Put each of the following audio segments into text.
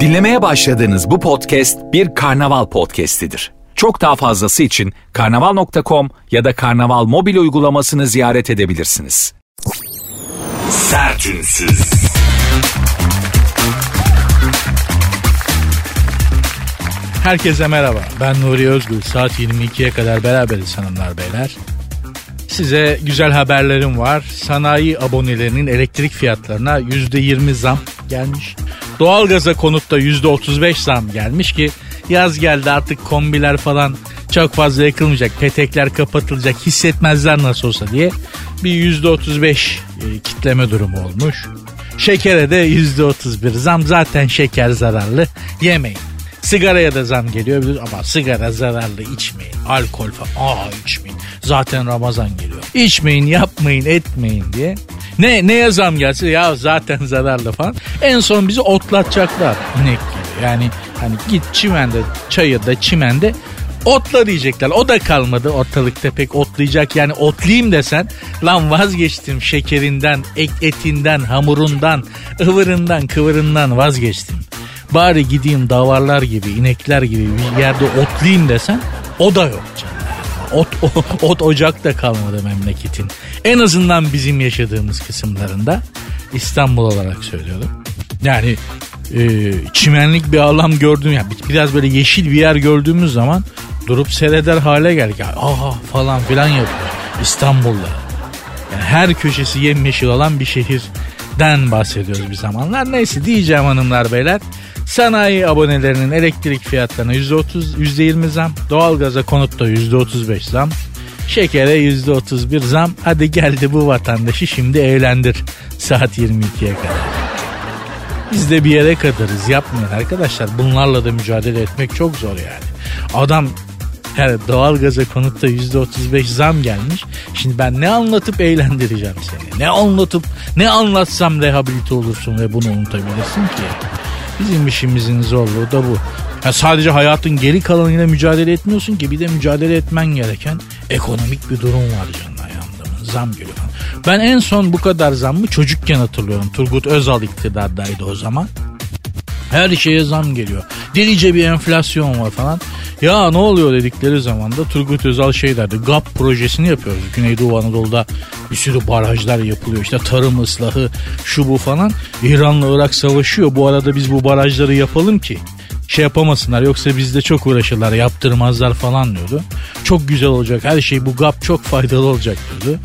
Dinlemeye başladığınız bu podcast bir karnaval podcastidir. Çok daha fazlası için karnaval.com ya da karnaval mobil uygulamasını ziyaret edebilirsiniz. Sertünsüz. Herkese merhaba. Ben Nuri Özgül. Saat 22'ye kadar beraberiz hanımlar beyler. Size güzel haberlerim var. Sanayi abonelerinin elektrik fiyatlarına %20 zam gelmiş. Doğalgaza konutta %35 zam gelmiş ki yaz geldi artık kombiler falan çok fazla yakılmayacak. Petekler kapatılacak hissetmezler nasıl olsa diye bir %35 e, kitleme durumu olmuş. Şekere de %31 zam zaten şeker zararlı yemeyin. Sigaraya da zam geliyor ama sigara zararlı içmeyin. Alkol falan aa içmeyin. Zaten Ramazan geliyor. İçmeyin yapmayın etmeyin diye. Ne neye zam gelse ya zaten zararlı falan. En son bizi otlatacaklar inek. Yani hani git çimende çayırda çimende otla diyecekler. O da kalmadı ortalıkta pek otlayacak. Yani otlayayım desen lan vazgeçtim şekerinden, etinden, hamurundan, ıvırından, kıvırından vazgeçtim. Bari gideyim davarlar gibi, inekler gibi bir yerde otlayayım desen o da yok canım. Ot, ot ocak da kalmadı memleketin. En azından bizim yaşadığımız kısımlarında İstanbul olarak söylüyorum. Yani e, çimenlik bir alan gördüm ya biraz böyle yeşil bir yer gördüğümüz zaman durup seyreder hale geldik. Yani, aha falan filan yapıyor İstanbul'da. Yani her köşesi yemyeşil olan bir şehirden bahsediyoruz bir zamanlar. Neyse diyeceğim hanımlar beyler. Sanayi abonelerinin elektrik fiyatlarına %30, %20 zam. Doğalgaza konutta %35 zam. Şekere %31 zam. Hadi geldi bu vatandaşı şimdi eğlendir. Saat 22'ye kadar. Biz de bir yere kadarız yapmayın arkadaşlar. Bunlarla da mücadele etmek çok zor yani. Adam yani doğalgaza konutta %35 zam gelmiş. Şimdi ben ne anlatıp eğlendireceğim seni? Ne anlatıp ne anlatsam rehabilite olursun ve bunu unutabilirsin ki? Bizim işimizin zorluğu da bu. Ya sadece hayatın geri kalanıyla mücadele etmiyorsun ki bir de mücadele etmen gereken ekonomik bir durum var canına ayağında. Zam geliyor Ben en son bu kadar zammı çocukken hatırlıyorum. Turgut Özal iktidardaydı o zaman. Her şeye zam geliyor. Delice bir enflasyon var falan. Ya ne oluyor dedikleri zaman da Turgut Özal şey derdi. GAP projesini yapıyoruz. Güneydoğu Anadolu'da bir sürü barajlar yapılıyor. İşte tarım ıslahı şu bu falan. İran'la Irak savaşıyor. Bu arada biz bu barajları yapalım ki şey yapamasınlar yoksa bizde çok uğraşırlar yaptırmazlar falan diyordu. Çok güzel olacak her şey bu GAP çok faydalı olacak diyordu.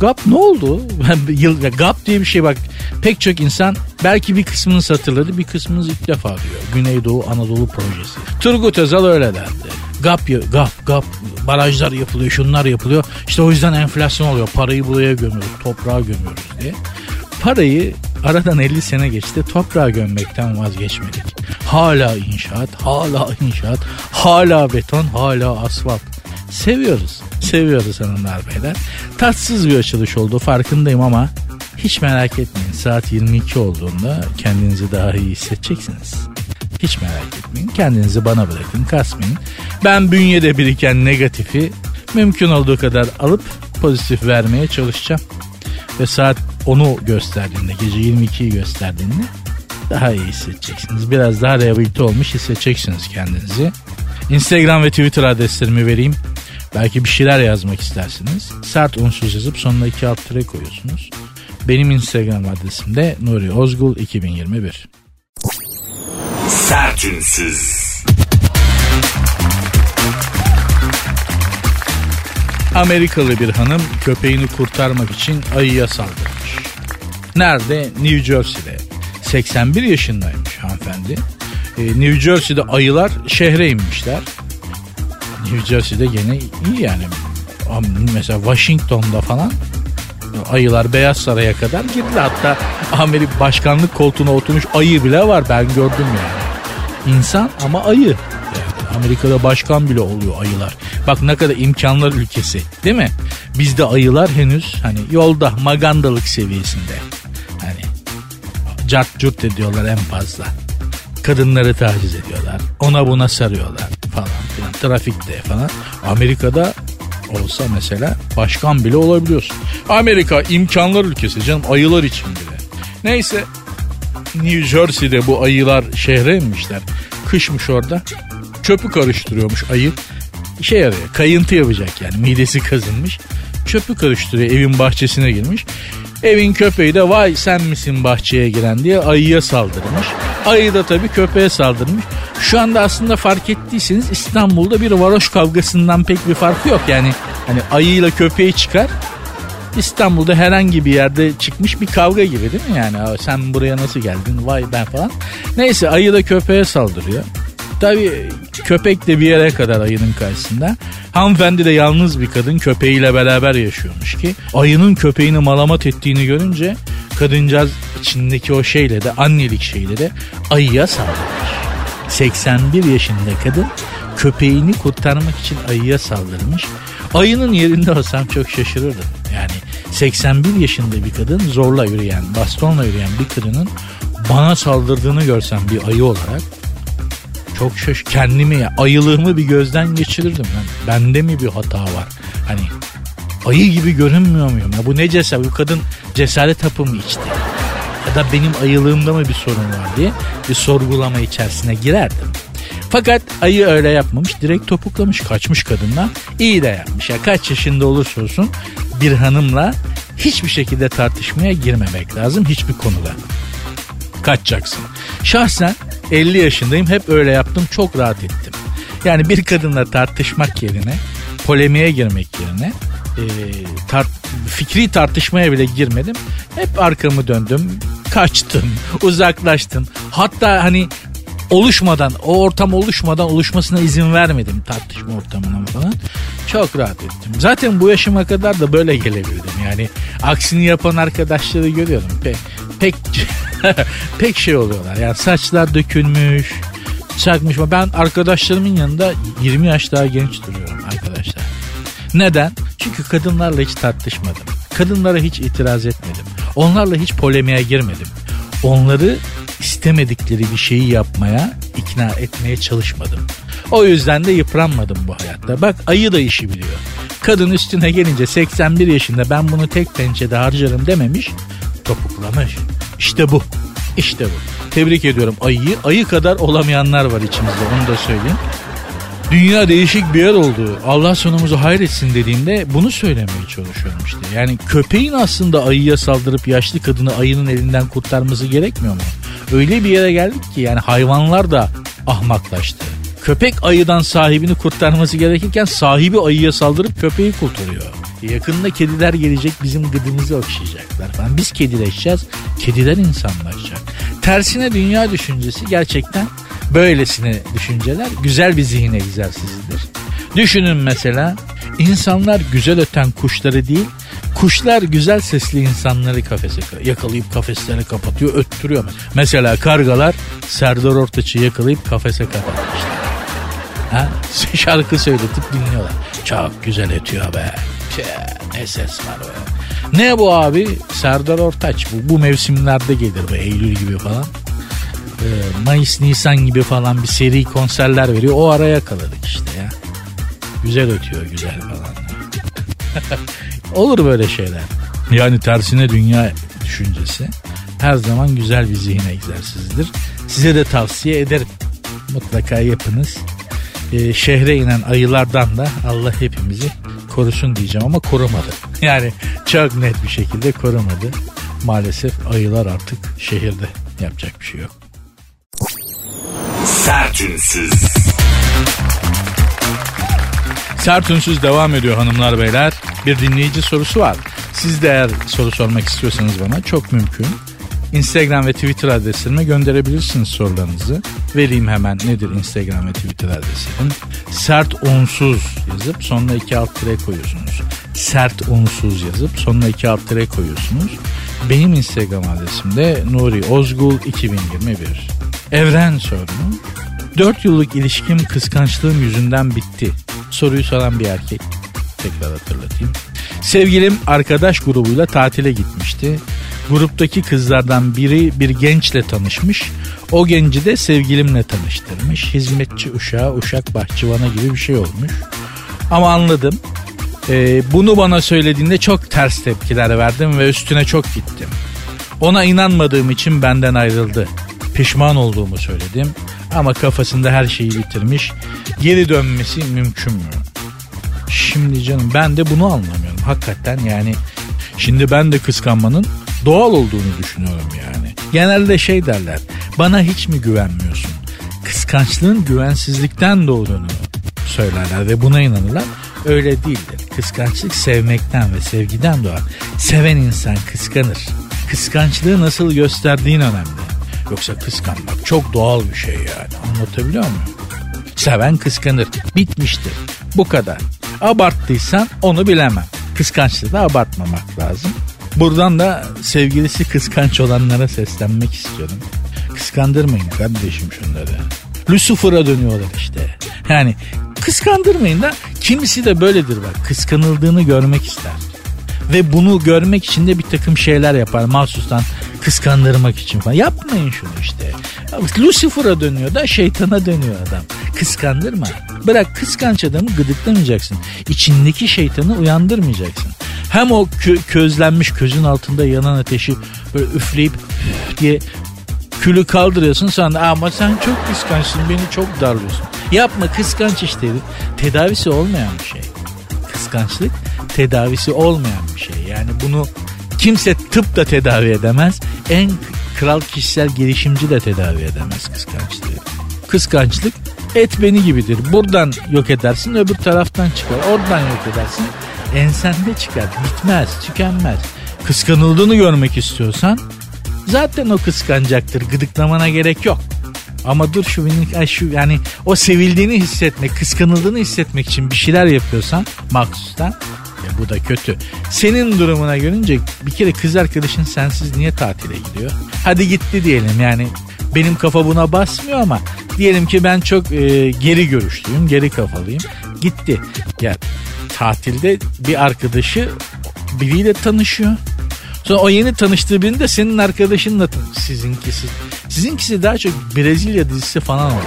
GAP ne oldu? Yıl, GAP diye bir şey bak pek çok insan belki bir kısmını hatırladı bir kısmını ilk defa diyor. Güneydoğu Anadolu projesi. Turgut Özal öyle derdi. GAP, GAP, GAP barajlar yapılıyor şunlar yapılıyor. İşte o yüzden enflasyon oluyor. Parayı buraya gömüyoruz toprağa gömüyoruz diye. Parayı aradan 50 sene geçti toprağa gömmekten vazgeçmedik. Hala inşaat, hala inşaat, hala beton, hala asfalt. Seviyoruz. Seviyoruz hanımlar beyler. Tatsız bir açılış oldu farkındayım ama hiç merak etmeyin. Saat 22 olduğunda kendinizi daha iyi hissedeceksiniz. Hiç merak etmeyin. Kendinizi bana bırakın, kasmayın. Ben bünyede biriken negatifi mümkün olduğu kadar alıp pozitif vermeye çalışacağım. Ve saat onu gösterdiğinde, gece 22'yi gösterdiğinde daha iyi hissedeceksiniz. Biraz daha rehabilite olmuş hissedeceksiniz kendinizi. Instagram ve Twitter adreslerimi vereyim. Belki bir şeyler yazmak istersiniz. Sert unsuz yazıp sonuna iki alt tere koyuyorsunuz. Benim Instagram adresim de Nuri Ozgul 2021. Sertünsüz. Amerikalı bir hanım köpeğini kurtarmak için ayıya saldırmış. Nerede? New Jersey'de. 81 yaşındaymış hanımefendi. Ee, New Jersey'de ayılar şehre inmişler. New Jersey'de gene iyi yani. Mesela Washington'da falan ayılar Beyaz Saray'a kadar girdi. Hatta Amerika başkanlık koltuğuna oturmuş ayı bile var ben gördüm yani. İnsan ama ayı. Amerika'da başkan bile oluyor ayılar. Bak ne kadar imkanlar ülkesi değil mi? Bizde ayılar henüz hani yolda magandalık seviyesinde. Hani cart curt ediyorlar en fazla. Kadınları taciz ediyorlar. Ona buna sarıyorlar falan filan. Trafikte falan. Amerika'da olsa mesela başkan bile olabiliyorsun. Amerika imkanlar ülkesi canım ayılar için bile. Neyse New Jersey'de bu ayılar şehre inmişler. Kışmış orada. Çöpü karıştırıyormuş ayı. İşe yarıyor. Kayıntı yapacak yani. Midesi kazınmış. Çöpü karıştırıyor. Evin bahçesine girmiş. Evin köpeği de vay sen misin bahçeye giren diye ayıya saldırmış. Ayı da tabii köpeğe saldırmış. Şu anda aslında fark ettiyseniz İstanbul'da bir varoş kavgasından pek bir farkı yok. Yani hani ayıyla köpeği çıkar. İstanbul'da herhangi bir yerde çıkmış bir kavga gibi değil mi yani? Sen buraya nasıl geldin? Vay ben falan. Neyse ayı da köpeğe saldırıyor. Tabii köpek de bir yere kadar ayının karşısında. Hanımefendi de yalnız bir kadın köpeğiyle beraber yaşıyormuş ki ayının köpeğini malamat ettiğini görünce kadıncağız içindeki o şeyle de annelik şeyle de ayıya saldırmış. 81 yaşında kadın köpeğini kurtarmak için ayıya saldırmış. Ayının yerinde olsam çok şaşırırdım. Yani 81 yaşında bir kadın zorla yürüyen, bastonla yürüyen bir kadının bana saldırdığını görsem bir ayı olarak çok şaş kendimi ya ayılığımı bir gözden geçirirdim ben. Bende mi bir hata var? Hani ayı gibi görünmüyor muyum? Ya bu ne cesaret? Bu kadın cesaret hapı mı içti? Ya da benim ayılığımda mı bir sorun var diye bir sorgulama içerisine girerdim. Fakat ayı öyle yapmamış. Direkt topuklamış kaçmış kadından. İyi de yapmış. Ya kaç yaşında olursa olsun bir hanımla hiçbir şekilde tartışmaya girmemek lazım hiçbir konuda. Kaçacaksın. Şahsen 50 yaşındayım hep öyle yaptım çok rahat ettim. Yani bir kadınla tartışmak yerine polemiğe girmek yerine e, tar- fikri tartışmaya bile girmedim. Hep arkamı döndüm, kaçtım, uzaklaştım. Hatta hani oluşmadan, o ortam oluşmadan oluşmasına izin vermedim tartışma ortamına falan. Çok rahat ettim. Zaten bu yaşıma kadar da böyle gelebildim. Yani aksini yapan arkadaşları görüyorum. Pek pek pek şey oluyorlar. Yani saçlar dökülmüş, çakmış. Ben arkadaşlarımın yanında 20 yaş daha genç duruyorum arkadaşlar. Neden? Çünkü kadınlarla hiç tartışmadım. Kadınlara hiç itiraz etmedim. Onlarla hiç polemiğe girmedim. Onları istemedikleri bir şeyi yapmaya, ikna etmeye çalışmadım. O yüzden de yıpranmadım bu hayatta. Bak ayı da işi biliyor. Kadın üstüne gelince 81 yaşında ben bunu tek pençede harcarım dememiş, topuklamış. İşte bu. İşte bu. Tebrik ediyorum ayıyı. Ayı kadar olamayanlar var içimizde onu da söyleyeyim. Dünya değişik bir yer oldu. Allah sonumuzu hayretsin dediğinde bunu söylemeye çalışıyorum işte. Yani köpeğin aslında ayıya saldırıp yaşlı kadını ayının elinden kurtarması gerekmiyor mu? Öyle bir yere geldik ki yani hayvanlar da ahmaklaştı. Köpek ayıdan sahibini kurtarması gerekirken sahibi ayıya saldırıp köpeği kurtarıyor. Yakında kediler gelecek bizim gıdımızı okşayacaklar falan. Biz kedileşeceğiz, kediler insanlaşacak. Tersine dünya düşüncesi gerçekten böylesine düşünceler güzel bir zihin egzersizidir. Düşünün mesela insanlar güzel öten kuşları değil Kuşlar güzel sesli insanları kafese yakalayıp kafesleri kapatıyor, öttürüyor. Mesela kargalar Serdar Ortaç'ı yakalayıp kafese kapatmışlar. Ha? Şarkı söyletip dinliyorlar. Çok güzel ötüyor be. Tüh, ne ses var be. Ne bu abi? Serdar Ortaç bu. Bu mevsimlerde gelir bu Eylül gibi falan. Ee, Mayıs, Nisan gibi falan bir seri konserler veriyor. O araya yakaladık işte ya. Güzel ötüyor güzel falan. Olur böyle şeyler. Yani tersine dünya düşüncesi her zaman güzel bir zihin egzersizidir. Size de tavsiye ederim. Mutlaka yapınız. Ee, şehre inen ayılardan da Allah hepimizi korusun diyeceğim ama korumadı. Yani çok net bir şekilde korumadı. Maalesef ayılar artık şehirde yapacak bir şey yok. Sertünsüz. Sert Ünsüz devam ediyor hanımlar beyler. Bir dinleyici sorusu var. Siz de eğer soru sormak istiyorsanız bana çok mümkün. Instagram ve Twitter adreslerime gönderebilirsiniz sorularınızı. Vereyim hemen nedir Instagram ve Twitter adresim. Sert unsuz yazıp sonuna iki alt tire koyuyorsunuz. Sert unsuz yazıp sonuna iki alt tire koyuyorsunuz. Benim Instagram adresim de Nuri Ozgul 2021. Evren sorunu. 4 yıllık ilişkim kıskançlığım yüzünden bitti. Soruyu soran bir erkek. Tekrar hatırlatayım. Sevgilim arkadaş grubuyla tatile gitmişti. Gruptaki kızlardan biri bir gençle tanışmış. O genci de sevgilimle tanıştırmış. Hizmetçi uşağı, uşak bahçıvana gibi bir şey olmuş. Ama anladım. Ee, bunu bana söylediğinde çok ters tepkiler verdim ve üstüne çok gittim. Ona inanmadığım için benden ayrıldı. Pişman olduğumu söyledim ama kafasında her şeyi bitirmiş. Geri dönmesi mümkün mü? Şimdi canım ben de bunu anlamıyorum. Hakikaten yani şimdi ben de kıskanmanın doğal olduğunu düşünüyorum yani. Genelde şey derler. Bana hiç mi güvenmiyorsun? Kıskançlığın güvensizlikten doğduğunu söylerler ve buna inanırlar. Öyle değildir. Kıskançlık sevmekten ve sevgiden doğar. Seven insan kıskanır. Kıskançlığı nasıl gösterdiğin önemli. Yoksa kıskanmak çok doğal bir şey yani. Anlatabiliyor muyum? Seven kıskanır. Bitmiştir. Bu kadar. Abarttıysan onu bilemem. Kıskançlığı da abartmamak lazım. Buradan da sevgilisi kıskanç olanlara seslenmek istiyorum. Kıskandırmayın kardeşim şunları. Lucifer'a dönüyorlar işte. Yani kıskandırmayın da kimisi de böyledir bak. Kıskanıldığını görmek ister. Ve bunu görmek için de bir takım şeyler yapar mahsustan kıskandırmak için falan. Yapmayın şunu işte. Lucifer'a dönüyor da şeytana dönüyor adam. Kıskandırma. Bırak kıskanç adamı gıdıklamayacaksın. İçindeki şeytanı uyandırmayacaksın. Hem o kö- közlenmiş közün altında yanan ateşi böyle üfleyip diye külü kaldırıyorsun sonra ama sen çok kıskançsın beni çok darlıyorsun. Yapma kıskanç işte. Tedavisi olmayan bir şey. Kıskançlık tedavisi olmayan bir şey. Yani bunu kimse tıp da tedavi edemez. En kral kişisel gelişimci de tedavi edemez kıskançlığı. Kıskançlık et beni gibidir. Buradan yok edersin öbür taraftan çıkar. Oradan yok edersin. Ensende çıkar. Bitmez, tükenmez. Kıskanıldığını görmek istiyorsan zaten o kıskanacaktır. Gıdıklamana gerek yok. Ama dur şu benim şu yani o sevildiğini hissetmek, kıskanıldığını hissetmek için bir şeyler yapıyorsan maksustan e bu da kötü. Senin durumuna görünce bir kere kız arkadaşın sensiz niye tatile gidiyor? Hadi gitti diyelim yani benim kafa buna basmıyor ama diyelim ki ben çok e, geri görüşlüyüm, geri kafalıyım. Gitti. Ya tatilde bir arkadaşı biriyle tanışıyor. Sonra o yeni tanıştığı birinin de senin arkadaşınla sizinkisi. Sizinkisi daha çok Brezilya dizisi falan oldu.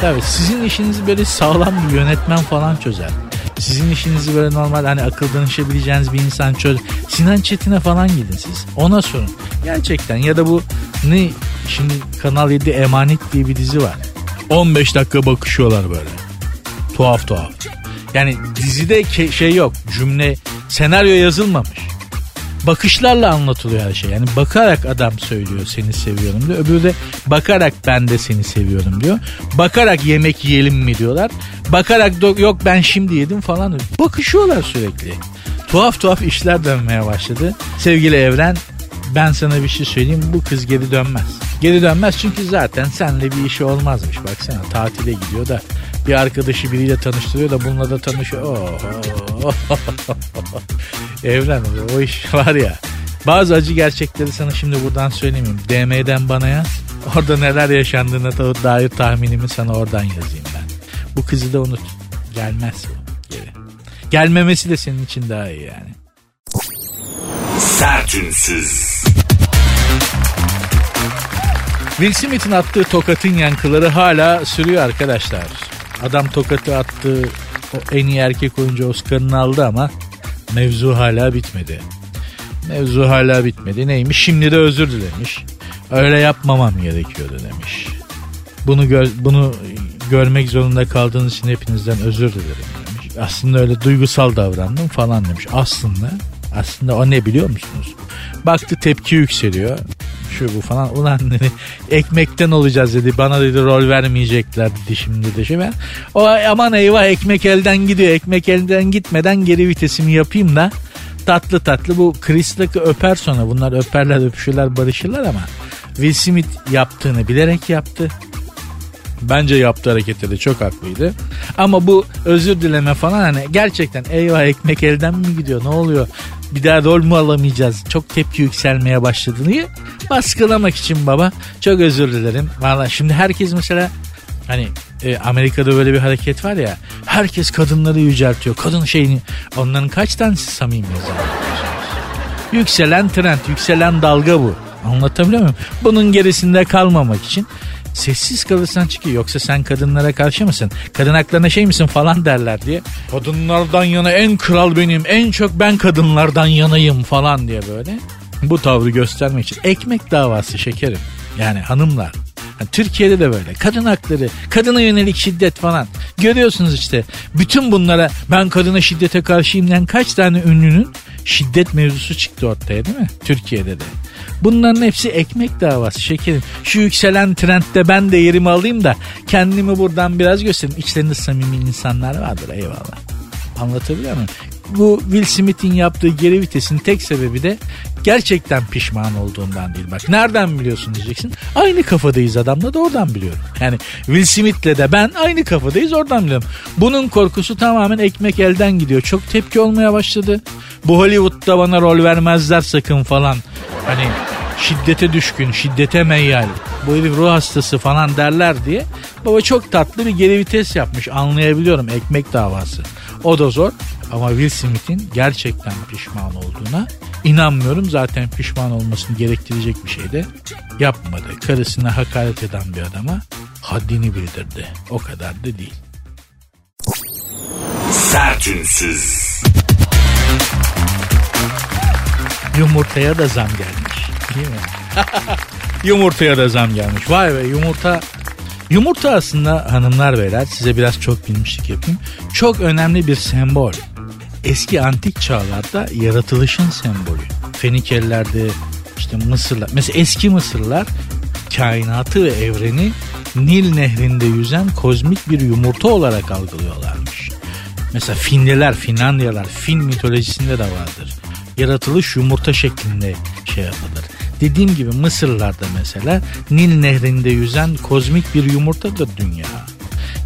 Tabii sizin işinizi böyle sağlam bir yönetmen falan çözer. Sizin işinizi böyle normal hani akıl danışabileceğiniz bir insan çöz. Sinan Çetin'e falan gidin siz. Ona sorun. Gerçekten ya da bu ne şimdi Kanal 7 Emanet diye bir dizi var. 15 dakika bakışıyorlar böyle. Tuhaf tuhaf. Yani dizide ke- şey yok. Cümle senaryo yazılmamış. Bakışlarla anlatılıyor her şey. Yani bakarak adam söylüyor seni seviyorum diyor. Öbürü de bakarak ben de seni seviyorum diyor. Bakarak yemek yiyelim mi diyorlar. Bakarak do- yok ben şimdi yedim falan diyor. Bakışıyorlar sürekli. Tuhaf tuhaf işler dönmeye başladı. Sevgili Evren ben sana bir şey söyleyeyim bu kız geri dönmez. Geri dönmez çünkü zaten senle bir işi olmazmış. Baksana tatile gidiyor da bir arkadaşı biriyle tanıştırıyor da bununla da tanışıyor. Oh, Evren o iş var ya. Bazı acı gerçekleri sana şimdi buradan söylemeyeyim. DM'den bana yaz. Orada neler yaşandığına da dair tahminimi sana oradan yazayım ben. Bu kızı da unut. Gelmez o geri. Gelmemesi de senin için daha iyi yani. Sertünsüz. Will Smith'in attığı tokatın yankıları hala sürüyor arkadaşlar. Adam tokatı attı. O en iyi erkek oyuncu Oscar'ını aldı ama mevzu hala bitmedi. Mevzu hala bitmedi. Neymiş? Şimdi de özür dilemiş. Öyle yapmamam gerekiyordu demiş. Bunu gör, bunu görmek zorunda kaldığınız için hepinizden özür dilerim demiş. Aslında öyle duygusal davrandım falan demiş. Aslında aslında o ne biliyor musunuz? Baktı tepki yükseliyor. Şu bu falan. Ulan dedi ekmekten olacağız dedi. Bana dedi rol vermeyecekler dedi şimdi de. Şey ben, o aman eyvah ekmek elden gidiyor. Ekmek elden gitmeden geri vitesimi yapayım da tatlı tatlı bu Chris öper sonra. Bunlar öperler öpüşürler barışırlar ama Will Smith yaptığını bilerek yaptı. Bence yaptığı harekette de çok haklıydı. Ama bu özür dileme falan hani gerçekten eyvah ekmek elden mi gidiyor ne oluyor? Bir daha rol mu alamayacağız? Çok tepki yükselmeye başladı diye baskılamak için baba çok özür dilerim. Valla şimdi herkes mesela hani e, Amerika'da böyle bir hareket var ya herkes kadınları yüceltiyor. Kadın şeyini onların kaç tanesi samimi Yükselen trend, yükselen dalga bu. Anlatabiliyor muyum? Bunun gerisinde kalmamak için sessiz kalırsan çıkıyor. Yoksa sen kadınlara karşı mısın? Kadın haklarına şey misin falan derler diye. Kadınlardan yana en kral benim. En çok ben kadınlardan yanayım falan diye böyle. bu tavrı göstermek için ekmek davası şekerim. Yani hanımlar Türkiye'de de böyle. Kadın hakları, kadına yönelik şiddet falan. Görüyorsunuz işte. Bütün bunlara ben kadına şiddete karşıyım diyen kaç tane ünlünün şiddet mevzusu çıktı ortaya değil mi? Türkiye'de de. Bunların hepsi ekmek davası şekerim. Şu yükselen trendde ben de yerimi alayım da kendimi buradan biraz göstereyim. İçlerinde samimi insanlar vardır eyvallah. Anlatabiliyor muyum? Bu Will Smith'in yaptığı geri vitesin tek sebebi de gerçekten pişman olduğundan değil. Bak nereden biliyorsun diyeceksin. Aynı kafadayız adamla da oradan biliyorum. Yani Will Smith'le de ben aynı kafadayız oradan biliyorum. Bunun korkusu tamamen ekmek elden gidiyor. Çok tepki olmaya başladı. Bu Hollywood'da bana rol vermezler sakın falan. Hani şiddete düşkün, şiddete meyyal, bu herif ruh hastası falan derler diye. Baba çok tatlı bir geri vites yapmış anlayabiliyorum ekmek davası. O da zor ama Will Smith'in gerçekten pişman olduğuna inanmıyorum. Zaten pişman olmasını gerektirecek bir şey de yapmadı. Karısına hakaret eden bir adama haddini bildirdi. O kadar da değil. Sertünsüz. Yumurtaya da zam gelmiş. Değil mi? Yumurtaya da zam gelmiş. Vay be yumurta Yumurta aslında hanımlar beyler size biraz çok bilmişlik yapayım. Çok önemli bir sembol. Eski antik çağlarda yaratılışın sembolü. Fenikelilerde işte Mısırlar. Mesela eski Mısırlar kainatı ve evreni Nil nehrinde yüzen kozmik bir yumurta olarak algılıyorlarmış. Mesela Finliler, Finlandiyalar, Fin mitolojisinde de vardır. Yaratılış yumurta şeklinde şey yapılır. Dediğim gibi Mısırlarda mesela Nil nehrinde yüzen kozmik bir yumurtadır dünya.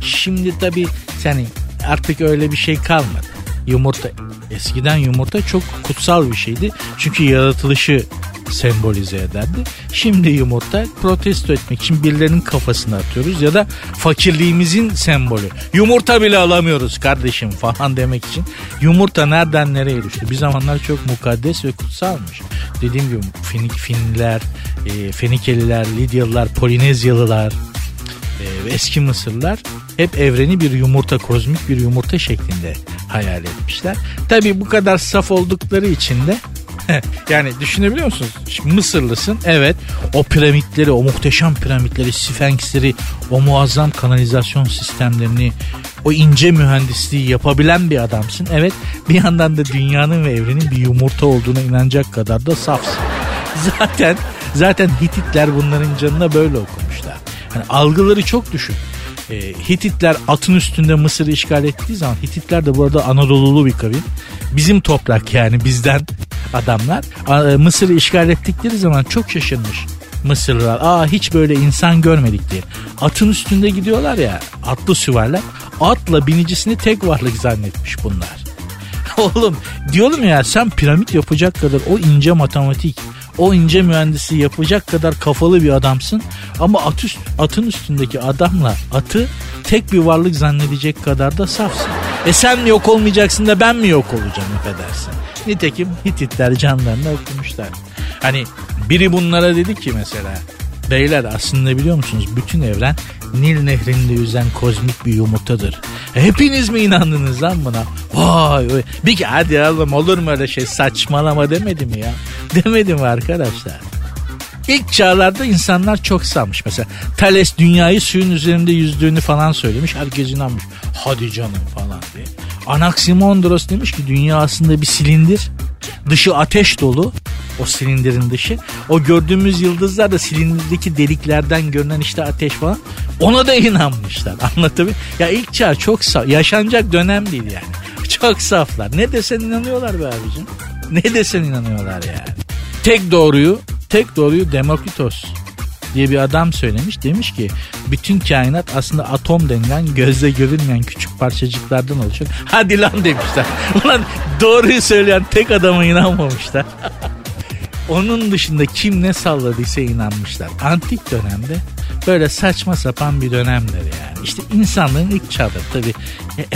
Şimdi tabi yani artık öyle bir şey kalmadı. Yumurta eskiden yumurta çok kutsal bir şeydi. Çünkü yaratılışı sembolize ederdi. Şimdi yumurta protesto etmek için birilerinin kafasına atıyoruz ya da fakirliğimizin sembolü. Yumurta bile alamıyoruz kardeşim falan demek için. Yumurta nereden nereye düştü? Bir zamanlar çok mukaddes ve kutsalmış. Dediğim gibi Fin, Finliler, e, Fenikeliler, Lidyalılar, Polinezyalılar, e, eski Mısırlılar hep evreni bir yumurta, kozmik bir yumurta şeklinde hayal etmişler. Tabi bu kadar saf oldukları için de yani düşünebiliyor musunuz? Şimdi Mısırlısın evet o piramitleri o muhteşem piramitleri Sfenksleri o muazzam kanalizasyon sistemlerini o ince mühendisliği yapabilen bir adamsın. Evet bir yandan da dünyanın ve evrenin bir yumurta olduğuna inanacak kadar da safsın. Zaten zaten Hititler bunların canına böyle okumuşlar. Yani algıları çok düşük. E, Hititler atın üstünde Mısır'ı işgal ettiği zaman Hititler de burada Anadolu'lu bir kavim. Bizim toprak yani bizden adamlar. E, Mısır'ı işgal ettikleri zaman çok şaşırmış. Mısırlılar aa hiç böyle insan görmedik diye. Atın üstünde gidiyorlar ya atlı süvariler. Atla binicisini tek varlık zannetmiş bunlar. Oğlum diyorum ya sen piramit yapacak kadar o ince matematik, o ince mühendisi yapacak kadar kafalı bir adamsın. Ama at üst, atın üstündeki adamla atı tek bir varlık zannedecek kadar da safsın. E sen mi yok olmayacaksın da ben mi yok olacağım affedersin. Nitekim Hititler canlarını okumuşlar. Hani biri bunlara dedi ki mesela Beyler aslında biliyor musunuz bütün evren Nil nehrinde yüzen kozmik bir yumurtadır. Hepiniz mi inandınız lan buna? Vay vay. Bir hadi oğlum olur mu öyle şey saçmalama demedim ya. Demedim arkadaşlar. İlk çağlarda insanlar çok sanmış. Mesela Thales dünyayı suyun üzerinde yüzdüğünü falan söylemiş. Herkes inanmış. Hadi canım falan diye. Anaximandros demiş ki dünya aslında bir silindir. Dışı ateş dolu. O silindirin dışı. O gördüğümüz yıldızlar da silindirdeki deliklerden görünen işte ateş falan. Ona da inanmışlar. Anlatabiliyor Ya ilk çağ çok saf. Yaşanacak dönem değil yani. Çok saflar. Ne desen inanıyorlar be abicim. Ne desen inanıyorlar yani. Tek doğruyu, tek doğruyu Demokritos diye bir adam söylemiş. Demiş ki bütün kainat aslında atom denilen gözle görünmeyen küçük parçacıklardan oluşuyor. Hadi lan demişler. Ulan doğruyu söyleyen tek adama inanmamışlar. Onun dışında kim ne salladıysa inanmışlar. Antik dönemde böyle saçma sapan bir dönemdir yani. İşte insanlığın ilk çağıdır tabi.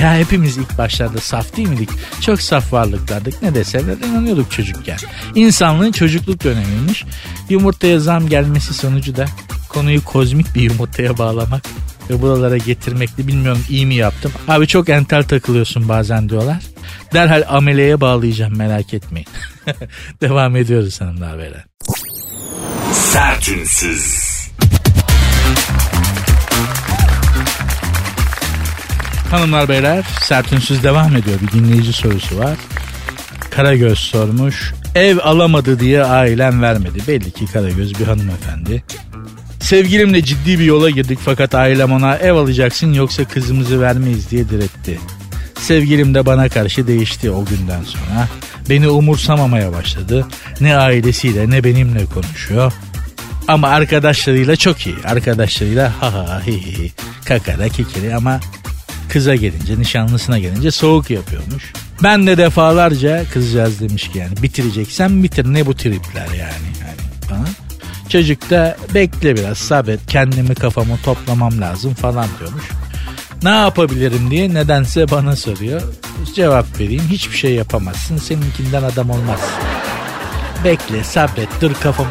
Ya hepimiz ilk başlarda saf değil miydik? Çok saf varlıklardık. Ne deseler inanıyorduk çocukken. İnsanlığın çocukluk dönemiymiş. Yumurtaya zam gelmesi sonucu da konuyu kozmik bir yumurtaya bağlamak ve buralara getirmekle bilmiyorum iyi mi yaptım. Abi çok entel takılıyorsun bazen diyorlar. Derhal ameleye bağlayacağım merak etmeyin. Devam ediyoruz hanımlar beyler. Sertünsüz. Hanımlar beyler sertünsüz devam ediyor. Bir dinleyici sorusu var. Karagöz sormuş. Ev alamadı diye ailem vermedi. Belli ki Karagöz bir hanımefendi. Sevgilimle ciddi bir yola girdik fakat ailem ona ev alacaksın yoksa kızımızı vermeyiz diye diretti. Sevgilim de bana karşı değişti o günden sonra. Beni umursamamaya başladı. Ne ailesiyle ne benimle konuşuyor. Ama arkadaşlarıyla çok iyi. Arkadaşlarıyla ha ha hi hi kakara kikiri ama kıza gelince nişanlısına gelince soğuk yapıyormuş. Ben de defalarca kızcağız demiş ki yani bitireceksen bitir ne bu tripler yani. Çocuk da bekle biraz sabret kendimi kafamı toplamam lazım falan diyormuş. Ne yapabilirim diye nedense bana soruyor. Cevap vereyim hiçbir şey yapamazsın seninkinden adam olmaz. Bekle sabret dur kafam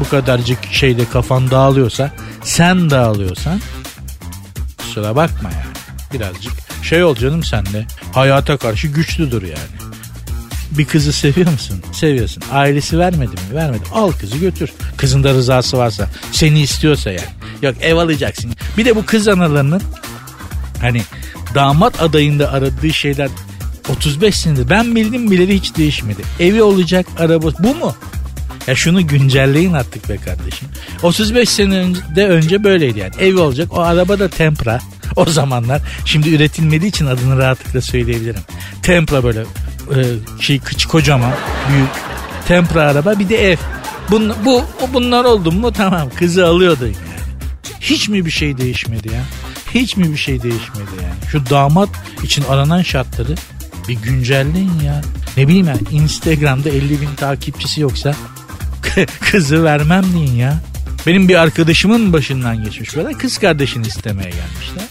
bu kadarcık şeyde kafan dağılıyorsa sen dağılıyorsan kusura bakma yani birazcık şey ol canım sen de hayata karşı güçlüdür yani. Bir kızı seviyor musun? Seviyorsun. Ailesi vermedi mi? Vermedi. Al kızı götür. Kızın da rızası varsa. Seni istiyorsa yani. Yok ev alacaksın. Bir de bu kız analarının hani damat adayında aradığı şeyler 35 senedir. Ben bildim bileli hiç değişmedi. Evi olacak araba bu mu? Ya şunu güncelleyin artık be kardeşim. 35 sene önce, önce böyleydi yani. Evi olacak. O araba da Tempra. O zamanlar. Şimdi üretilmediği için adını rahatlıkla söyleyebilirim. Tempra böyle e, şey kıç kocaman büyük Tempra araba bir de ev. Bun, bu bunlar oldu mu tamam kızı alıyordu yani. Hiç mi bir şey değişmedi ya? Hiç mi bir şey değişmedi yani? Şu damat için aranan şartları bir güncelleyin ya. Ne bileyim yani Instagram'da 50 bin takipçisi yoksa kızı vermem deyin ya. Benim bir arkadaşımın başından geçmiş böyle kız kardeşini istemeye gelmişler.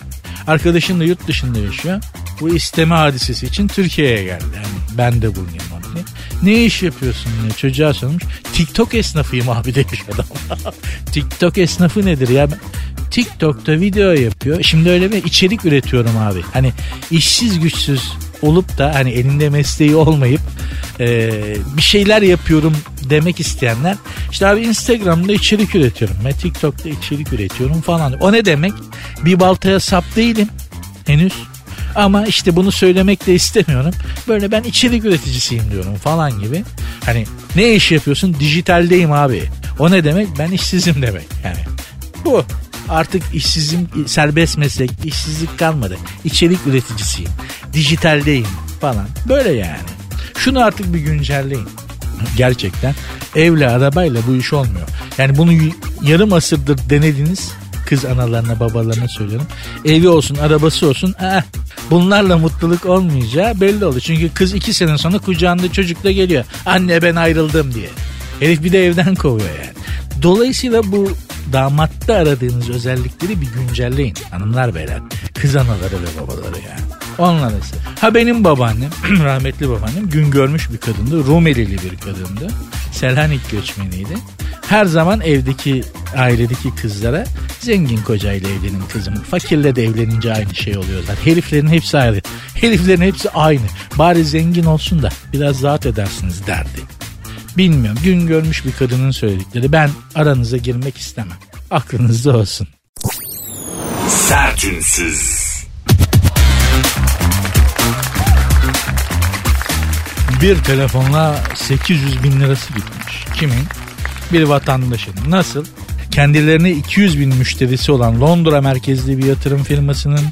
Arkadaşın da yurt dışında yaşıyor. Bu isteme hadisesi için Türkiye'ye geldi. Yani ben de bulunayım diye. Ne iş yapıyorsun diye çocuğa sormuş. TikTok esnafıyım abi demiş adam. TikTok esnafı nedir ya? TikTok'ta video yapıyor. Şimdi öyle bir içerik üretiyorum abi. Hani işsiz güçsüz olup da hani elinde mesleği olmayıp e, bir şeyler yapıyorum demek isteyenler işte abi Instagram'da içerik üretiyorum ve TikTok'ta içerik üretiyorum falan. O ne demek? Bir baltaya sap değilim henüz. Ama işte bunu söylemek de istemiyorum. Böyle ben içerik üreticisiyim diyorum falan gibi. Hani ne iş yapıyorsun? Dijitaldeyim abi. O ne demek? Ben işsizim demek. Yani bu. Artık işsizim serbest meslek, işsizlik kalmadı. İçerik üreticisiyim. Dijitaldeyim falan. Böyle yani. Şunu artık bir güncelleyin. Gerçekten evle arabayla bu iş olmuyor. Yani bunu yarım asırdır denediniz kız analarına babalarına söylüyorum. Evi olsun arabası olsun eh, bunlarla mutluluk olmayacağı belli oldu. Çünkü kız iki sene sonra kucağında çocukla geliyor. Anne ben ayrıldım diye. Herif bir de evden kovuyor yani. Dolayısıyla bu damatta aradığınız özellikleri bir güncelleyin hanımlar beyler. Kız anaları ve babaları yani. Onları Ha benim babaannem, rahmetli babaannem gün görmüş bir kadındı. Rumelili bir kadındı. Selanik göçmeniydi. Her zaman evdeki ailedeki kızlara zengin kocayla evlenin kızım. Fakirle de evlenince aynı şey oluyorlar. Heriflerin hepsi ayrı. Heriflerin hepsi aynı. Bari zengin olsun da biraz rahat edersiniz derdi. Bilmiyorum gün görmüş bir kadının söyledikleri ben aranıza girmek istemem. Aklınızda olsun. Sertünsüz. Bir telefonla 800 bin lirası gitmiş. Kimin? Bir vatandaşın. Nasıl? Kendilerine 200 bin müşterisi olan Londra merkezli bir yatırım firmasının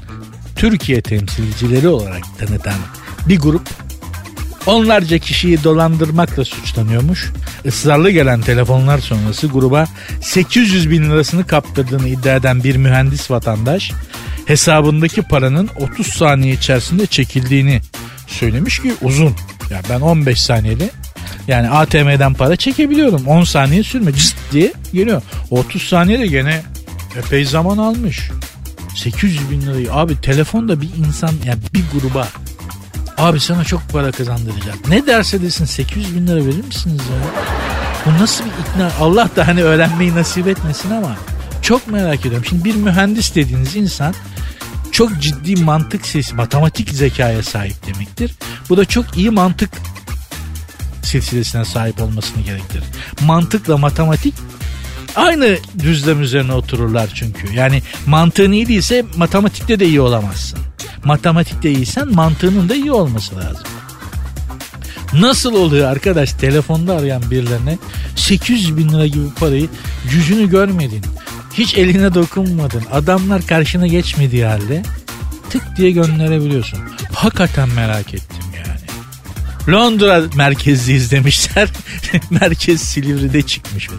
Türkiye temsilcileri olarak tanıtan bir grup onlarca kişiyi dolandırmakla suçlanıyormuş. Israrlı gelen telefonlar sonrası gruba 800 bin lirasını kaptırdığını iddia eden bir mühendis vatandaş hesabındaki paranın 30 saniye içerisinde çekildiğini söylemiş ki uzun. Ya ben 15 saniyede yani ATM'den para çekebiliyorum. 10 saniye sürme cıst diye geliyor. 30 saniyede gene epey zaman almış. 800 bin lirayı abi telefonda bir insan yani bir gruba abi sana çok para kazandıracak. Ne derse desin 800 bin lira verir misiniz ya? Bu nasıl bir ikna? Allah da hani öğrenmeyi nasip etmesin ama çok merak ediyorum. Şimdi bir mühendis dediğiniz insan çok ciddi mantık sesi, matematik zekaya sahip demektir. Bu da çok iyi mantık silsilesine sahip olmasını gerektirir. Mantıkla matematik aynı düzlem üzerine otururlar çünkü. Yani mantığın iyi değilse matematikte de iyi olamazsın. Matematikte iyiysen mantığının da iyi olması lazım. Nasıl oluyor arkadaş telefonda arayan birilerine 800 bin lira gibi parayı yüzünü görmedin. Hiç eline dokunmadın. Adamlar karşına geçmediği halde tık diye gönderebiliyorsun. Hakikaten merak ettim yani. Londra merkezliyiz demişler. Merkez Silivri'de çıkmış.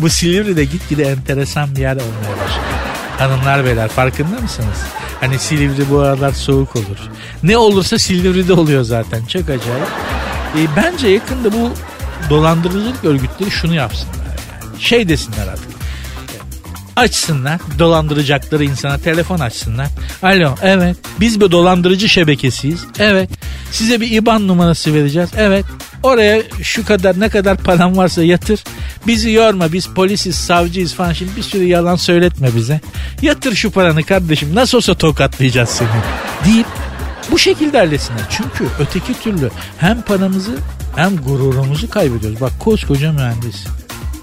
Bu Silivri'de gitgide enteresan bir yer olmaya başladı. Hanımlar beyler farkında mısınız? Hani Silivri bu aralar soğuk olur. Ne olursa Silivri'de oluyor zaten. Çok acayip. E, bence yakında bu dolandırıcılık örgütleri şunu yapsınlar. Yani. Şey desinler artık. Açsınlar dolandıracakları insana telefon açsınlar. Alo evet biz bir dolandırıcı şebekesiyiz. Evet size bir IBAN numarası vereceğiz. Evet oraya şu kadar ne kadar param varsa yatır. Bizi yorma biz polisiz savcıyız falan şimdi bir sürü yalan söyletme bize. Yatır şu paranı kardeşim nasıl olsa tokatlayacağız seni deyip bu şekilde halletsinler. Çünkü öteki türlü hem paramızı hem gururumuzu kaybediyoruz. Bak koskoca mühendis.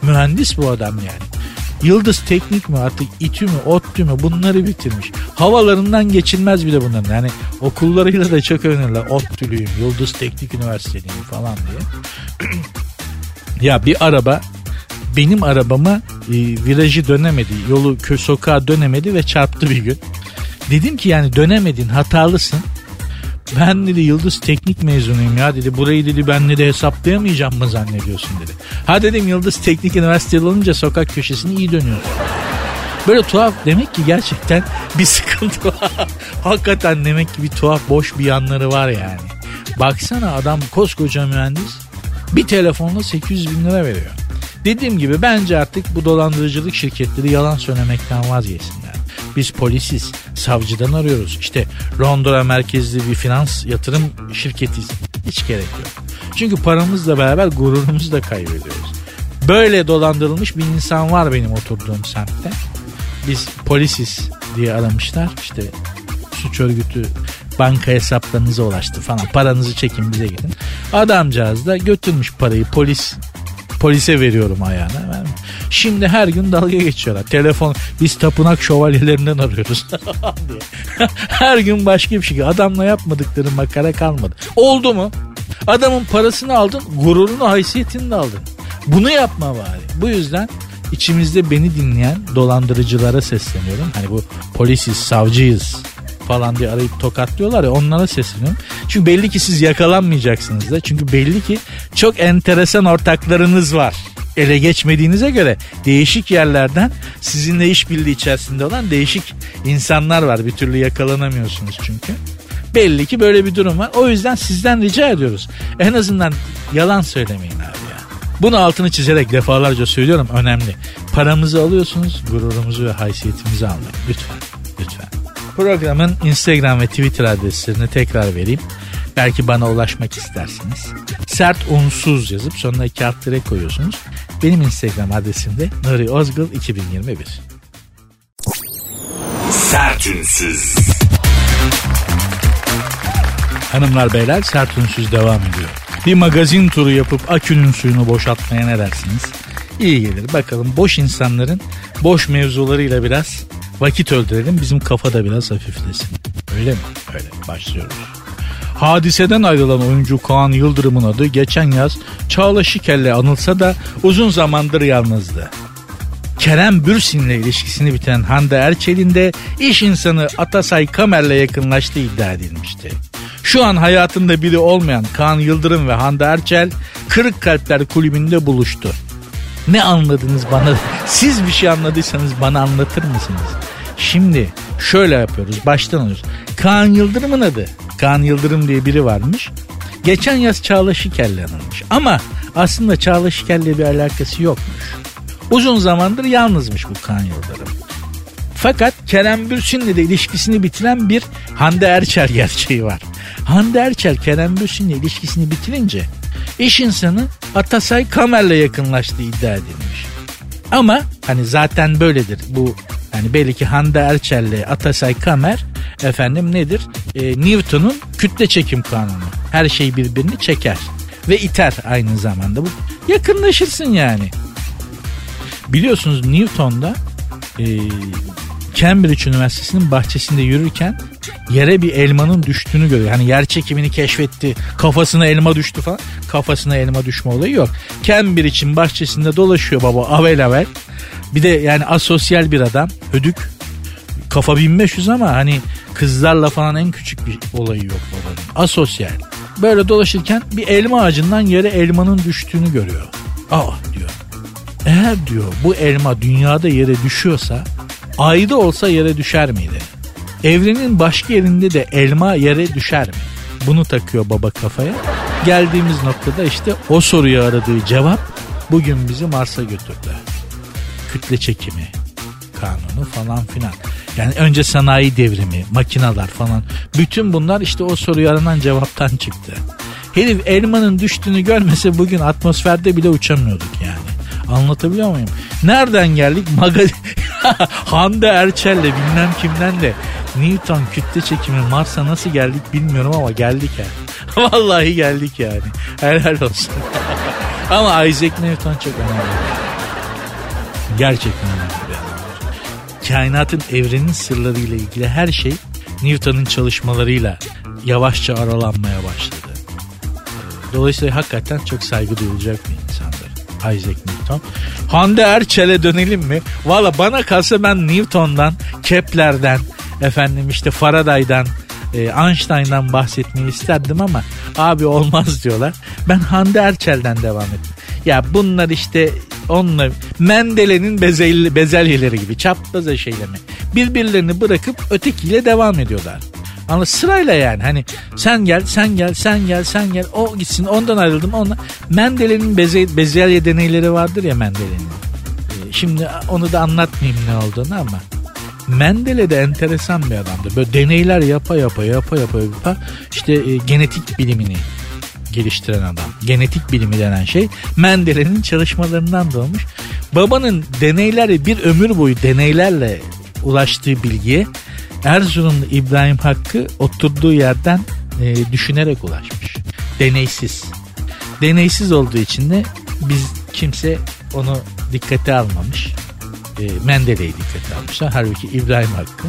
Mühendis bu adam yani. Yıldız Teknik mi artık İTÜ mü ODTÜ mü bunları bitirmiş. Havalarından geçilmez bile bunların. Yani okullarıyla da çok övünürler. ODTÜ'lüyüm, Yıldız Teknik Üniversiteliyim falan diye. ya bir araba benim arabama e, virajı dönemedi. Yolu sokağa dönemedi ve çarptı bir gün. Dedim ki yani dönemedin hatalısın. Ben dedi Yıldız Teknik mezunuyum ya dedi. Burayı dedi ben de hesaplayamayacağım mı zannediyorsun dedi. Ha dedim Yıldız Teknik Üniversitesi olunca sokak köşesini iyi dönüyorsun. Böyle tuhaf demek ki gerçekten bir sıkıntı var. Hakikaten demek ki bir tuhaf boş bir yanları var yani. Baksana adam koskoca mühendis bir telefonla 800 bin lira veriyor. Dediğim gibi bence artık bu dolandırıcılık şirketleri yalan söylemekten vazgeçsinler. Biz polisiz, savcıdan arıyoruz. İşte Londra merkezli bir finans yatırım şirketiyiz. Hiç gerek yok. Çünkü paramızla beraber gururumuzu da kaybediyoruz. Böyle dolandırılmış bir insan var benim oturduğum semtte. Biz polisiz diye aramışlar. İşte suç örgütü banka hesaplarınıza ulaştı falan. Paranızı çekin bize gidin. Adamcağız da götürmüş parayı polis polise veriyorum ayağına. Şimdi her gün dalga geçiyorlar. Telefon biz tapınak şövalyelerinden arıyoruz. her gün başka bir şey. Adamla yapmadıkları makara kalmadı. Oldu mu? Adamın parasını aldın, gururunu, haysiyetini de aldın. Bunu yapma bari. Bu yüzden içimizde beni dinleyen dolandırıcılara sesleniyorum. Hani bu polisiz, savcıyız falan diye arayıp tokatlıyorlar ya onlara sesleniyorum. Çünkü belli ki siz yakalanmayacaksınız da. Çünkü belli ki çok enteresan ortaklarınız var. Ele geçmediğinize göre değişik yerlerden sizinle işbirliği içerisinde olan değişik insanlar var. Bir türlü yakalanamıyorsunuz çünkü. Belli ki böyle bir durum var. O yüzden sizden rica ediyoruz. En azından yalan söylemeyin abi ya. Bunu altını çizerek defalarca söylüyorum önemli. Paramızı alıyorsunuz, gururumuzu ve haysiyetimizi almayın. Lütfen, lütfen. Programın Instagram ve Twitter adreslerini tekrar vereyim. Belki bana ulaşmak istersiniz. Sert unsuz yazıp sonuna iki alt koyuyorsunuz. Benim Instagram adresim de Nuri Ozgul 2021. Sert unsuz. Hanımlar beyler sert unsuz devam ediyor. Bir magazin turu yapıp akünün suyunu boşaltmaya ne dersiniz? İyi gelir. Bakalım boş insanların boş mevzularıyla biraz vakit öldürelim. Bizim kafada biraz hafiflesin. Öyle mi? Öyle. Başlıyoruz. Hadiseden ayrılan oyuncu Kaan Yıldırım'ın adı geçen yaz Çağla Şikel'le anılsa da uzun zamandır yalnızdı. Kerem Bürsin'le ilişkisini biten Hande Erçel'in de iş insanı Atasay Kamer'le yakınlaştığı iddia edilmişti. Şu an hayatında biri olmayan Kaan Yıldırım ve Hande Erçel Kırık Kalpler Kulübü'nde buluştu. Ne anladınız bana? Siz bir şey anladıysanız bana anlatır mısınız? Şimdi şöyle yapıyoruz. Baştan alıyoruz. Kaan Yıldırım'ın adı. Kaan Yıldırım diye biri varmış. Geçen yaz Çağla Şiker'le anılmış. Ama aslında Çağla Şiker'le bir alakası yokmuş. Uzun zamandır yalnızmış bu Kaan Yıldırım. Fakat Kerem Bürsin'le de ilişkisini bitiren bir Hande Erçel gerçeği var. Hande Erçel Kerem Bürsin'le ilişkisini bitirince iş insanı Atasay Kamer'le yakınlaştığı iddia edilmiş. Ama hani zaten böyledir bu yani belli ki Hande Erçel'le Atasay Kamer Efendim nedir? E, Newton'un kütle çekim kanunu. Her şey birbirini çeker ve iter aynı zamanda. Bu yakınlaşırsın yani. Biliyorsunuz Newton'da e, Cambridge Üniversitesi'nin bahçesinde yürürken yere bir elmanın düştüğünü görüyor. Hani yer çekimini keşfetti. Kafasına elma düştü falan. Kafasına elma düşme olayı yok. Cambridge'in bahçesinde dolaşıyor baba avel avel. Bir de yani asosyal bir adam. Hödük. Kafa 1500 ama hani kızlarla falan en küçük bir olayı yok babanın. Asosyal. Böyle dolaşırken bir elma ağacından yere elmanın düştüğünü görüyor. Aa diyor. Eğer diyor bu elma dünyada yere düşüyorsa ayda olsa yere düşer miydi? Evrenin başka yerinde de elma yere düşer mi? Bunu takıyor baba kafaya. Geldiğimiz noktada işte o soruyu aradığı cevap bugün bizi Mars'a götürdü. Kütle çekimi kanunu falan filan. Yani önce sanayi devrimi, makinalar falan. Bütün bunlar işte o soruyu aranan cevaptan çıktı. Herif elmanın düştüğünü görmese bugün atmosferde bile uçamıyorduk yani. Anlatabiliyor muyum? Nereden geldik? Magazin Hande Erçel'le bilmem kimden de Newton kütle çekimi Mars'a nasıl geldik bilmiyorum ama geldik yani. Vallahi geldik yani. Helal olsun. ama Isaac Newton çok önemli. Gerçekten önemli bir adamdır. Kainatın evrenin sırlarıyla ilgili her şey Newton'un çalışmalarıyla yavaşça aralanmaya başladı. Dolayısıyla hakikaten çok saygı duyulacak bir. Isaac Newton. Hande Erçel'e dönelim mi? Valla bana kalsa ben Newton'dan, Kepler'den, efendim işte Faraday'dan, e, Einstein'dan bahsetmeyi isterdim ama abi olmaz diyorlar. Ben Hande Erçel'den devam ettim. Ya bunlar işte onunla Mendele'nin bezel, bezelyeleri gibi çapraz eşeyleme. Birbirlerini bırakıp ötekiyle devam ediyorlar. Ama sırayla yani hani sen gel sen gel sen gel sen gel o gitsin ondan ayrıldım ondan. Mendele'nin beze, bezelye deneyleri vardır ya Mendele'nin. Ee, şimdi onu da anlatmayayım ne olduğunu ama Mendele de enteresan bir adamdı. Böyle deneyler yapa yapa yapa yapa yapa işte e, genetik bilimini geliştiren adam. Genetik bilimi denen şey Mendele'nin çalışmalarından doğmuş. Babanın deneyleri bir ömür boyu deneylerle ulaştığı bilgiye Erzurumlu İbrahim Hakkı oturduğu yerden e, düşünerek ulaşmış. Deneysiz. Deneysiz olduğu için de biz kimse onu dikkate almamış. E, Mendele'yi dikkate almışlar. Halbuki İbrahim Hakkı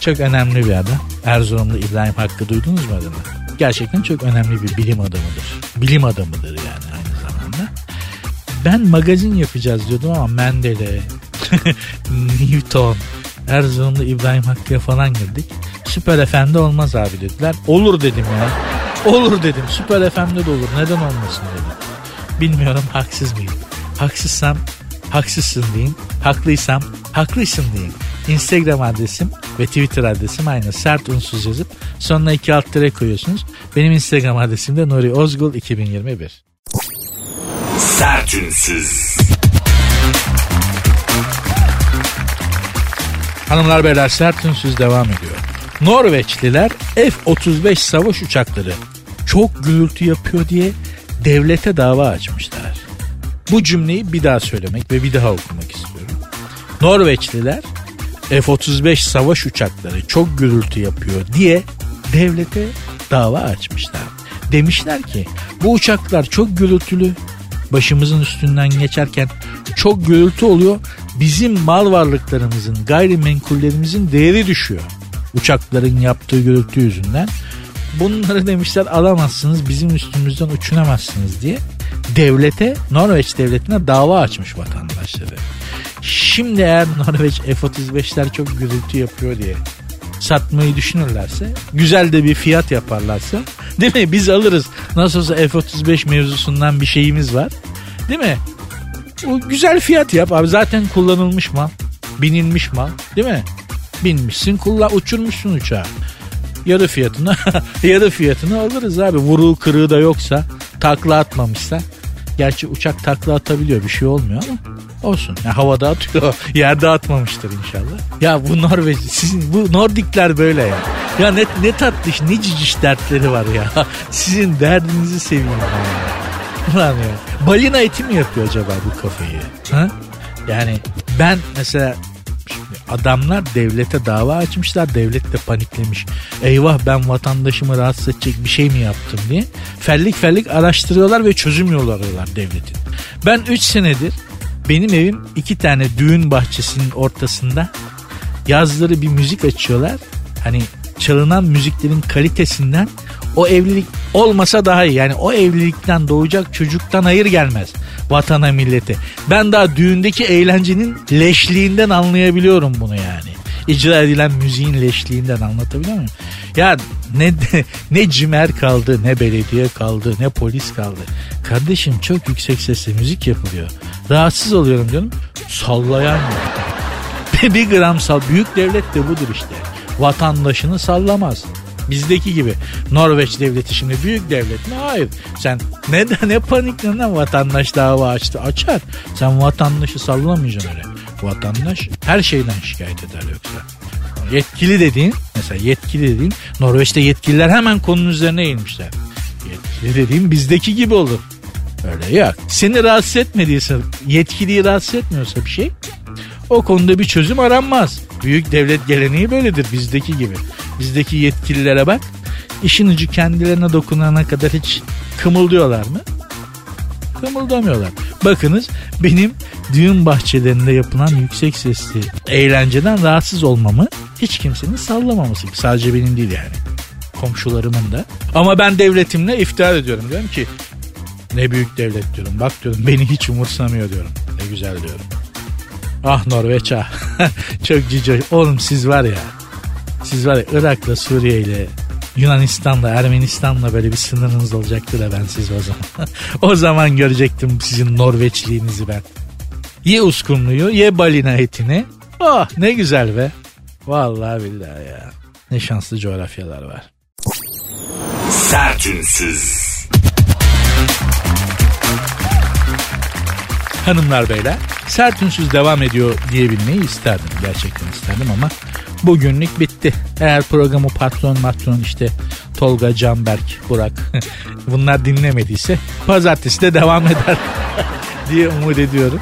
çok önemli bir adam. Erzurumlu İbrahim Hakkı duydunuz mu adını? Gerçekten çok önemli bir bilim adamıdır. Bilim adamıdır yani aynı zamanda. Ben magazin yapacağız diyordum ama Mendele, Newton, Erzurumlu İbrahim Hakkı'ya falan girdik. Süper Efendi olmaz abi dediler. Olur dedim ya. Olur dedim. Süper Efendi de olur. Neden olmasın dedim. Bilmiyorum haksız mıyım? Haksızsam haksızsın diyeyim. Haklıysam haklısın diyeyim. Instagram adresim ve Twitter adresim aynı. Sert unsuz yazıp sonuna iki alt tere koyuyorsunuz. Benim Instagram adresim de Nuri Ozgul 2021. Sert unsuz. Hanımlar beyler sert unsuz devam ediyor. Norveçliler F-35 savaş uçakları çok gürültü yapıyor diye devlete dava açmışlar. Bu cümleyi bir daha söylemek ve bir daha okumak istiyorum. Norveçliler F-35 savaş uçakları çok gürültü yapıyor diye devlete dava açmışlar. Demişler ki bu uçaklar çok gürültülü başımızın üstünden geçerken çok gürültü oluyor. Bizim mal varlıklarımızın, gayrimenkullerimizin değeri düşüyor. Uçakların yaptığı gürültü yüzünden. Bunları demişler alamazsınız, bizim üstümüzden uçunamazsınız diye devlete, Norveç devletine dava açmış vatandaşları. Şimdi eğer Norveç F-35'ler çok gürültü yapıyor diye satmayı düşünürlerse, güzel de bir fiyat yaparlarsa, değil mi? Biz alırız. Nasıl olsa F-35 mevzusundan bir şeyimiz var. Değil mi? Güzel fiyat yap abi. Zaten kullanılmış mal. Binilmiş mal. Değil mi? Binmişsin, kullan, uçurmuşsun uçağı. Yarı fiyatına, yarı fiyatına alırız abi. Vuruğu kırığı da yoksa, takla atmamışsa. Gerçi uçak takla atabiliyor bir şey olmuyor ama olsun. Ya havada atıyor. Yerde atmamıştır inşallah. Ya bu Norveç sizin bu Nordikler böyle ya. Ya ne, ne tatlış ne ciciş dertleri var ya. Sizin derdinizi seveyim ya. Ulan. Balina eti mi yapıyor acaba bu kafayı? Ha? Yani ben mesela adamlar devlete dava açmışlar. Devlet de paniklemiş. Eyvah ben vatandaşımı rahatsız edecek bir şey mi yaptım diye. Fellik fellik araştırıyorlar ve çözüm yolu arıyorlar devletin. Ben 3 senedir benim evim iki tane düğün bahçesinin ortasında yazları bir müzik açıyorlar. Hani çalınan müziklerin kalitesinden o evlilik olmasa daha iyi. Yani o evlilikten doğacak çocuktan hayır gelmez vatana millete. Ben daha düğündeki eğlencenin leşliğinden anlayabiliyorum bunu yani. İcra edilen müziğin leşliğinden anlatabiliyor muyum? Ya ne ne cimer kaldı, ne belediye kaldı, ne polis kaldı. Kardeşim çok yüksek sesle müzik yapılıyor. Rahatsız oluyorum canım. Sallayan yok. bir gram sal. Büyük devlet de budur işte. Vatandaşını sallamaz. Bizdeki gibi Norveç devleti şimdi büyük devlet mi? Hayır. Sen neden ne paniklenen vatandaş dava açtı? Açar. Sen vatandaşı sallamayacaksın öyle. Vatandaş her şeyden şikayet eder yoksa. Yetkili dediğin mesela yetkili dediğin Norveç'te yetkililer hemen konunun üzerine eğilmişler. Yetkili dediğin bizdeki gibi olur. Öyle yok. Seni rahatsız etmediyse yetkiliyi rahatsız etmiyorsa bir şey o konuda bir çözüm aranmaz. Büyük devlet geleneği böyledir bizdeki gibi. Bizdeki yetkililere bak. İşin ucu kendilerine dokunana kadar hiç kımıldıyorlar mı? Kımıldamıyorlar. Bakınız benim düğün bahçelerinde yapılan yüksek sesli eğlenceden rahatsız olmamı hiç kimsenin sallamaması. Sadece benim değil yani. Komşularımın da. Ama ben devletimle iftihar ediyorum. Diyorum ki ne büyük devlet diyorum. Bak diyorum beni hiç umursamıyor diyorum. Ne güzel diyorum. Ah Norveç ah. Çok cici. Oğlum siz var ya. Siz var ya Irak'la Suriye ile Yunanistan'la Ermenistan'la böyle bir sınırınız olacaktı da ben siz o zaman. o zaman görecektim sizin Norveçliğinizi ben. Ye uskumluyu ye balina etini. Oh ne güzel be. Vallahi billahi ya. Ne şanslı coğrafyalar var. Sertünsüz. Hanımlar beyler sert ünsüz devam ediyor diyebilmeyi isterdim. Gerçekten isterdim ama bugünlük bitti. Eğer programı patron matron işte Tolga, Canberk, Burak bunlar dinlemediyse pazartesi de devam eder diye umut ediyorum.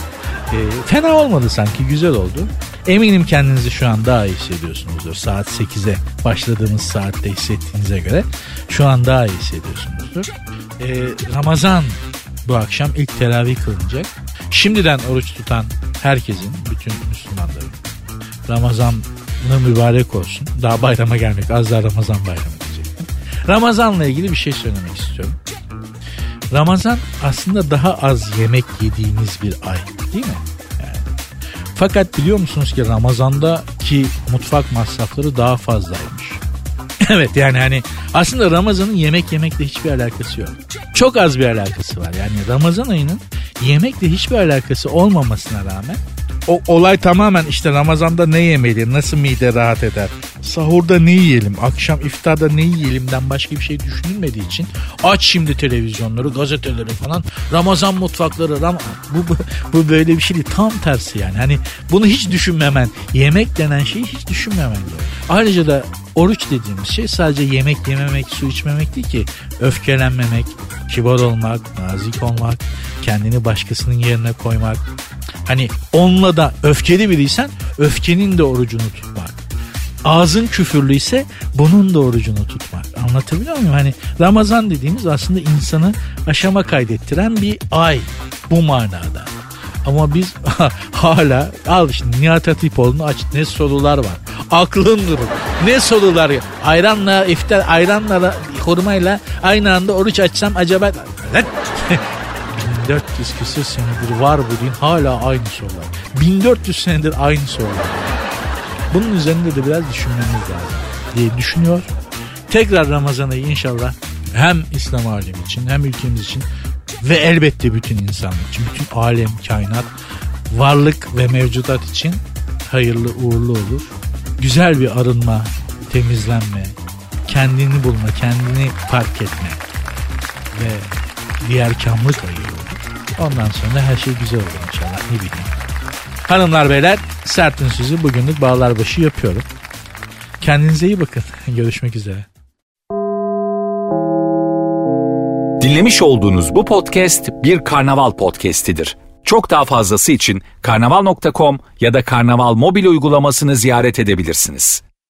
E, fena olmadı sanki güzel oldu. Eminim kendinizi şu an daha iyi hissediyorsunuzdur. Saat 8'e başladığımız saatte hissettiğinize göre şu an daha iyi hissediyorsunuzdur. E, Ramazan bu akşam ilk teravih kılınacak. Şimdiden oruç tutan herkesin, bütün Müslümanların Ramazan'ı mübarek olsun. Daha bayrama gelmek, az daha Ramazan bayramı diyecektim. Ramazan'la ilgili bir şey söylemek istiyorum. Ramazan aslında daha az yemek yediğimiz bir ay değil mi? Fakat biliyor musunuz ki Ramazan'da ki mutfak masrafları daha fazlaymış. evet yani hani aslında Ramazan'ın yemek yemekle hiçbir alakası yok. Çok az bir alakası var. Yani Ramazan ayının yemekle hiçbir alakası olmamasına rağmen o olay tamamen işte Ramazan'da ne yemeli, nasıl mide rahat eder, sahurda ne yiyelim, akşam iftarda ne yiyelimden başka bir şey düşünülmediği için aç şimdi televizyonları, gazeteleri falan, Ramazan mutfakları, Ram bu, bu, bu böyle bir şey değil. Tam tersi yani. Hani bunu hiç düşünmemen, yemek denen şeyi hiç düşünmemen. Ayrıca da oruç dediğimiz şey sadece yemek yememek, su içmemek değil ki. Öfkelenmemek, kibar olmak, nazik olmak, kendini başkasının yerine koymak. Hani onunla da öfkeli biriysen öfkenin de orucunu tutmak. Ağzın küfürlü ise bunun da orucunu tutmak. Anlatabiliyor muyum? Hani Ramazan dediğimiz aslında insanı aşama kaydettiren bir ay bu manada. Ama biz hala al şimdi Nihat Hatipoğlu'nu aç ne sorular var. Aklın durur. Ne sorular ya. Ayranla iftar ayranla hurmayla aynı anda oruç açsam acaba 1400 küsur senedir var bu din hala aynı sorular. 1400 senedir aynı sorular. Bunun üzerinde de biraz düşünmemiz lazım diye düşünüyor. Tekrar Ramazan ayı inşallah hem İslam alemi için hem ülkemiz için ve elbette bütün insanlık için, bütün alem, kainat, varlık ve mevcudat için hayırlı uğurlu olur. Güzel bir arınma, temizlenme, kendini bulma, kendini fark etme ve diğer kamlık ayı olur. Ondan sonra her şey güzel olur inşallah ne bileyim. Hanımlar beyler sertin sizi bugünlük bağlar başı yapıyorum. Kendinize iyi bakın. Görüşmek üzere. Dinlemiş olduğunuz bu podcast bir karnaval podcastidir. Çok daha fazlası için karnaval.com ya da karnaval mobil uygulamasını ziyaret edebilirsiniz.